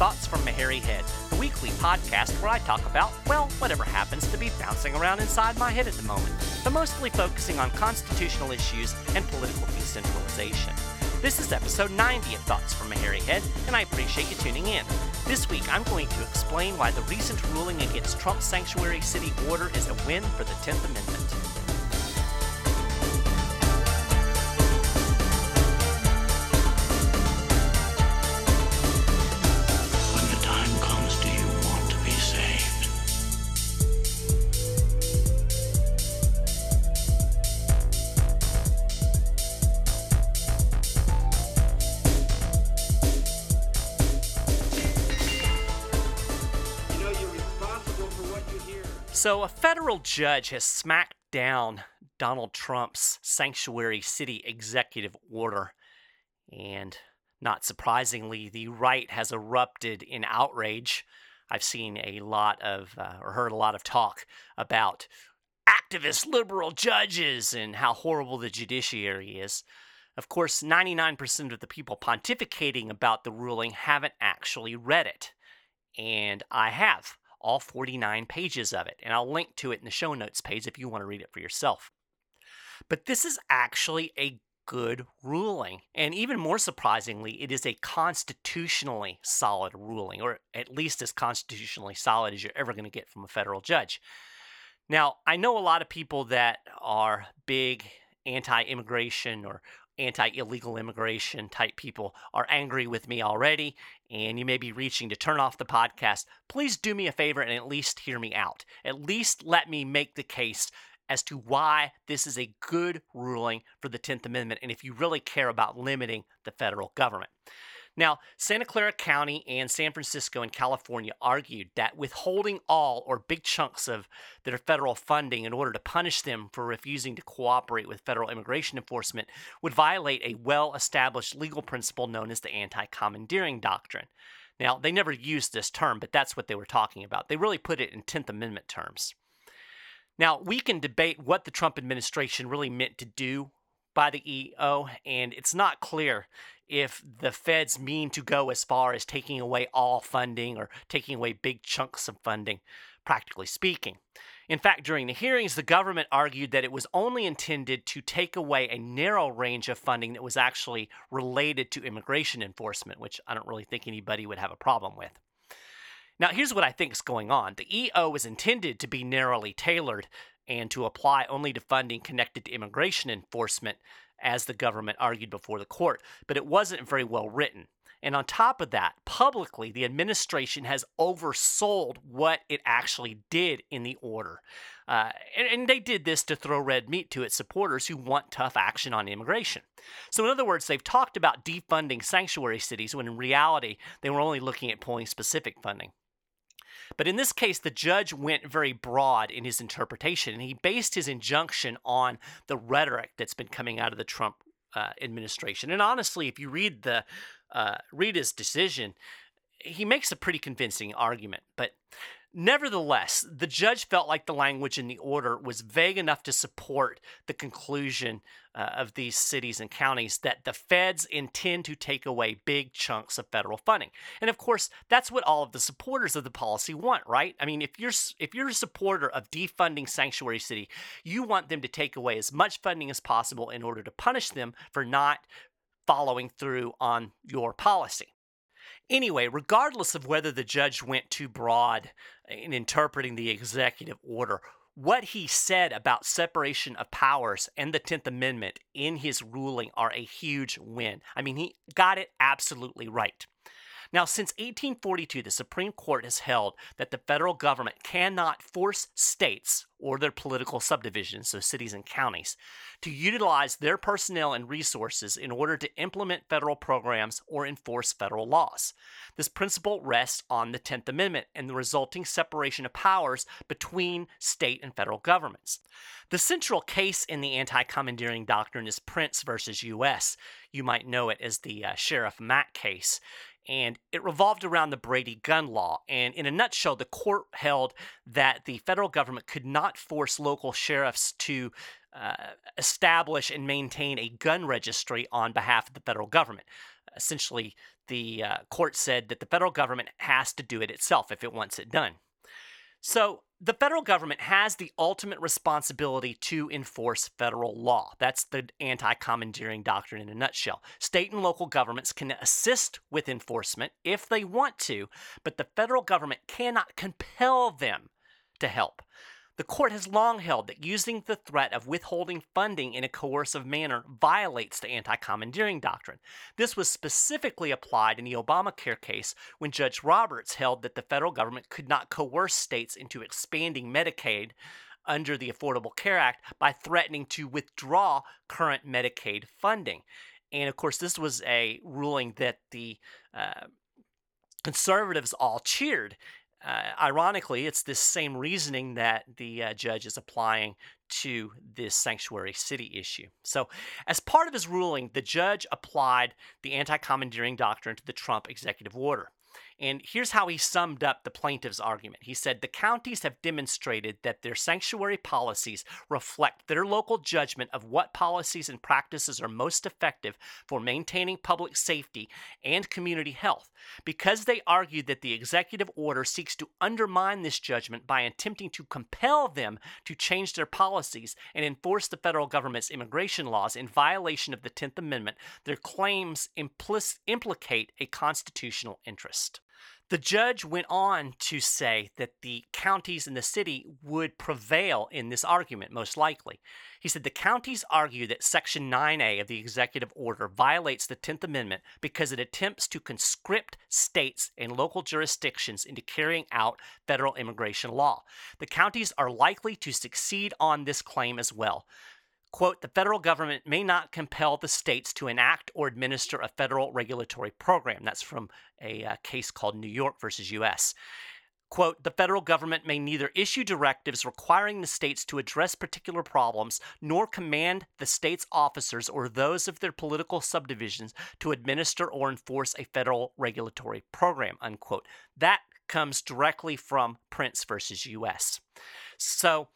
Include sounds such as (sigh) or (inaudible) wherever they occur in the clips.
Thoughts from a Hairy Head, the weekly podcast where I talk about, well, whatever happens to be bouncing around inside my head at the moment, but mostly focusing on constitutional issues and political decentralization. This is episode 90 of Thoughts from a Hairy Head, and I appreciate you tuning in. This week, I'm going to explain why the recent ruling against Trump's sanctuary city order is a win for the 10th Amendment. So, a federal judge has smacked down Donald Trump's sanctuary city executive order. And not surprisingly, the right has erupted in outrage. I've seen a lot of, uh, or heard a lot of talk about activist liberal judges and how horrible the judiciary is. Of course, 99% of the people pontificating about the ruling haven't actually read it. And I have all 49 pages of it, and I'll link to it in the show notes page if you want to read it for yourself. But this is actually a good ruling, and even more surprisingly, it is a constitutionally solid ruling, or at least as constitutionally solid as you're ever going to get from a federal judge. Now, I know a lot of people that are big anti immigration or anti illegal immigration type people are angry with me already, and you may be reaching to turn off the podcast. Please do me a favor and at least hear me out. At least let me make the case as to why this is a good ruling for the 10th Amendment and if you really care about limiting the federal government. Now, Santa Clara County and San Francisco and California argued that withholding all or big chunks of their federal funding in order to punish them for refusing to cooperate with federal immigration enforcement would violate a well established legal principle known as the anti commandeering doctrine. Now, they never used this term, but that's what they were talking about. They really put it in 10th Amendment terms. Now, we can debate what the Trump administration really meant to do by the EO, and it's not clear if the feds mean to go as far as taking away all funding or taking away big chunks of funding, practically speaking. In fact, during the hearings, the government argued that it was only intended to take away a narrow range of funding that was actually related to immigration enforcement, which I don't really think anybody would have a problem with. Now, here's what I think is going on the EO is intended to be narrowly tailored and to apply only to funding connected to immigration enforcement, as the government argued before the court, but it wasn't very well written. And on top of that, publicly, the administration has oversold what it actually did in the order. Uh, and, and they did this to throw red meat to its supporters who want tough action on immigration. So, in other words, they've talked about defunding sanctuary cities when in reality, they were only looking at pulling specific funding. But in this case, the judge went very broad in his interpretation, and he based his injunction on the rhetoric that's been coming out of the Trump uh, administration. And honestly, if you read the uh, read his decision, he makes a pretty convincing argument. But Nevertheless, the judge felt like the language in the order was vague enough to support the conclusion uh, of these cities and counties that the feds intend to take away big chunks of federal funding. And of course, that's what all of the supporters of the policy want, right? I mean, if you're if you're a supporter of defunding sanctuary city, you want them to take away as much funding as possible in order to punish them for not following through on your policy. Anyway, regardless of whether the judge went too broad in interpreting the executive order, what he said about separation of powers and the 10th Amendment in his ruling are a huge win. I mean, he got it absolutely right. Now, since 1842, the Supreme Court has held that the federal government cannot force states or their political subdivisions, so cities and counties, to utilize their personnel and resources in order to implement federal programs or enforce federal laws. This principle rests on the 10th Amendment and the resulting separation of powers between state and federal governments. The central case in the anti commandeering doctrine is Printz versus U.S. You might know it as the uh, Sheriff Mack case and it revolved around the Brady gun law. And in a nutshell, the court held that the federal government could not force local sheriffs to uh, establish and maintain a gun registry on behalf of the federal government. Essentially, the uh, court said that the federal government has to do it itself if it wants it done. So, the federal government has the ultimate responsibility to enforce federal law. That's the anti commandeering doctrine in a nutshell. State and local governments can assist with enforcement if they want to, but the federal government cannot compel them to help. The court has long held that using the threat of withholding funding in a coercive manner violates the anti commandeering doctrine. This was specifically applied in the Obamacare case when Judge Roberts held that the federal government could not coerce states into expanding Medicaid under the Affordable Care Act by threatening to withdraw current Medicaid funding. And of course, this was a ruling that the uh, conservatives all cheered uh, ironically, it's this same reasoning that the uh, judge is applying to this sanctuary city issue. So, as part of his ruling, the judge applied the anti commandeering doctrine to the Trump executive order. And here's how he summed up the plaintiff's argument. He said the counties have demonstrated that their sanctuary policies reflect their local judgment of what policies and practices are most effective for maintaining public safety and community health. Because they argue that the executive order seeks to undermine this judgment by attempting to compel them to change their policies and enforce the federal government's immigration laws in violation of the 10th Amendment, their claims implic- implicate a constitutional interest. The judge went on to say that the counties and the city would prevail in this argument, most likely. He said the counties argue that Section 9A of the executive order violates the 10th Amendment because it attempts to conscript states and local jurisdictions into carrying out federal immigration law. The counties are likely to succeed on this claim as well quote, the federal government may not compel the states to enact or administer a federal regulatory program. That's from a uh, case called New York versus U.S. Quote, the federal government may neither issue directives requiring the states to address particular problems, nor command the states' officers or those of their political subdivisions to administer or enforce a federal regulatory program, unquote. That comes directly from Printz versus U.S. So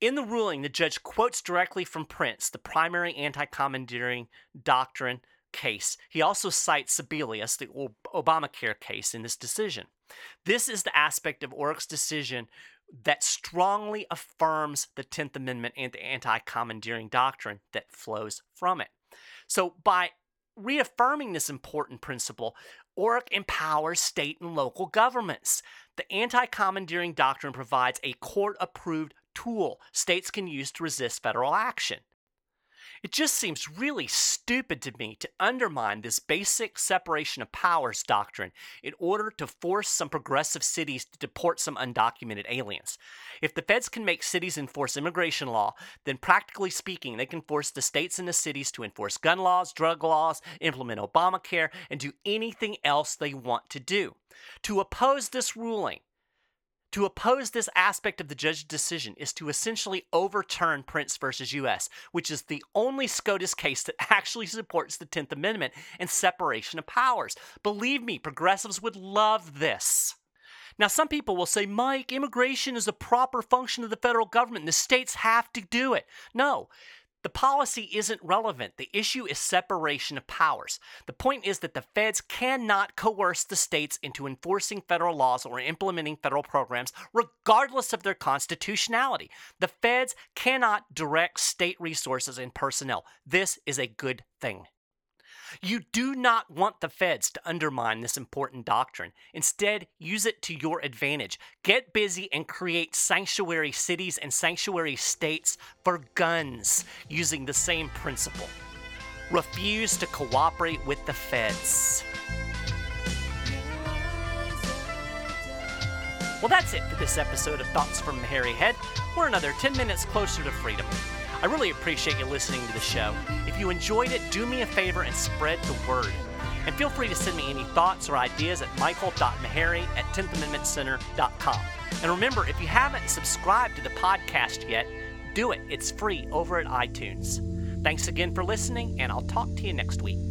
in the ruling, the judge quotes directly from Printz, the primary anti commandeering doctrine case. He also cites Sebelius, the Obamacare case, in this decision. This is the aspect of Orrick's decision that strongly affirms the 10th Amendment and the anti commandeering doctrine that flows from it. So, by reaffirming this important principle, Orrick empowers state and local governments. The anti commandeering doctrine provides a court approved tool states can use to resist federal action. It just seems really stupid to me to undermine this basic separation of powers doctrine in order to force some progressive cities to deport some undocumented aliens. If the feds can make cities enforce immigration law, then practically speaking, they can force the states and the cities to enforce gun laws, drug laws, implement Obamacare, and do anything else they want to do. To oppose this ruling, to oppose this aspect of the judge's decision is to essentially overturn Printz versus U.S., which is the only SCOTUS case that (laughs) actually supports the 10th Amendment and separation of powers. Believe me, progressives would love this. Now, some people will say, Mike, immigration is a proper function of the federal government the states have to do it. No, the policy isn't relevant. The issue is separation of powers. The point is that the feds cannot coerce the states into enforcing federal laws or implementing federal programs, regardless of their constitutionality. The feds cannot direct state resources and personnel. This is a good thing. You do not want the feds to undermine this important doctrine. Instead, use it to your advantage. Get busy and create sanctuary cities and sanctuary states for guns using the same principle. Refuse to cooperate with the feds. Well, that's it for this episode of Thoughts from Hairy Head. We're another 10 minutes closer to freedom. I really appreciate you listening to the show. If you enjoyed it, do me a favor and spread the word. And feel free to send me any thoughts or ideas at michael.meharry at 10thamendmentcenter.com. And remember, if you haven't subscribed to the podcast yet, do it. It's free over at iTunes. Thanks again for listening, and I'll talk to you next week.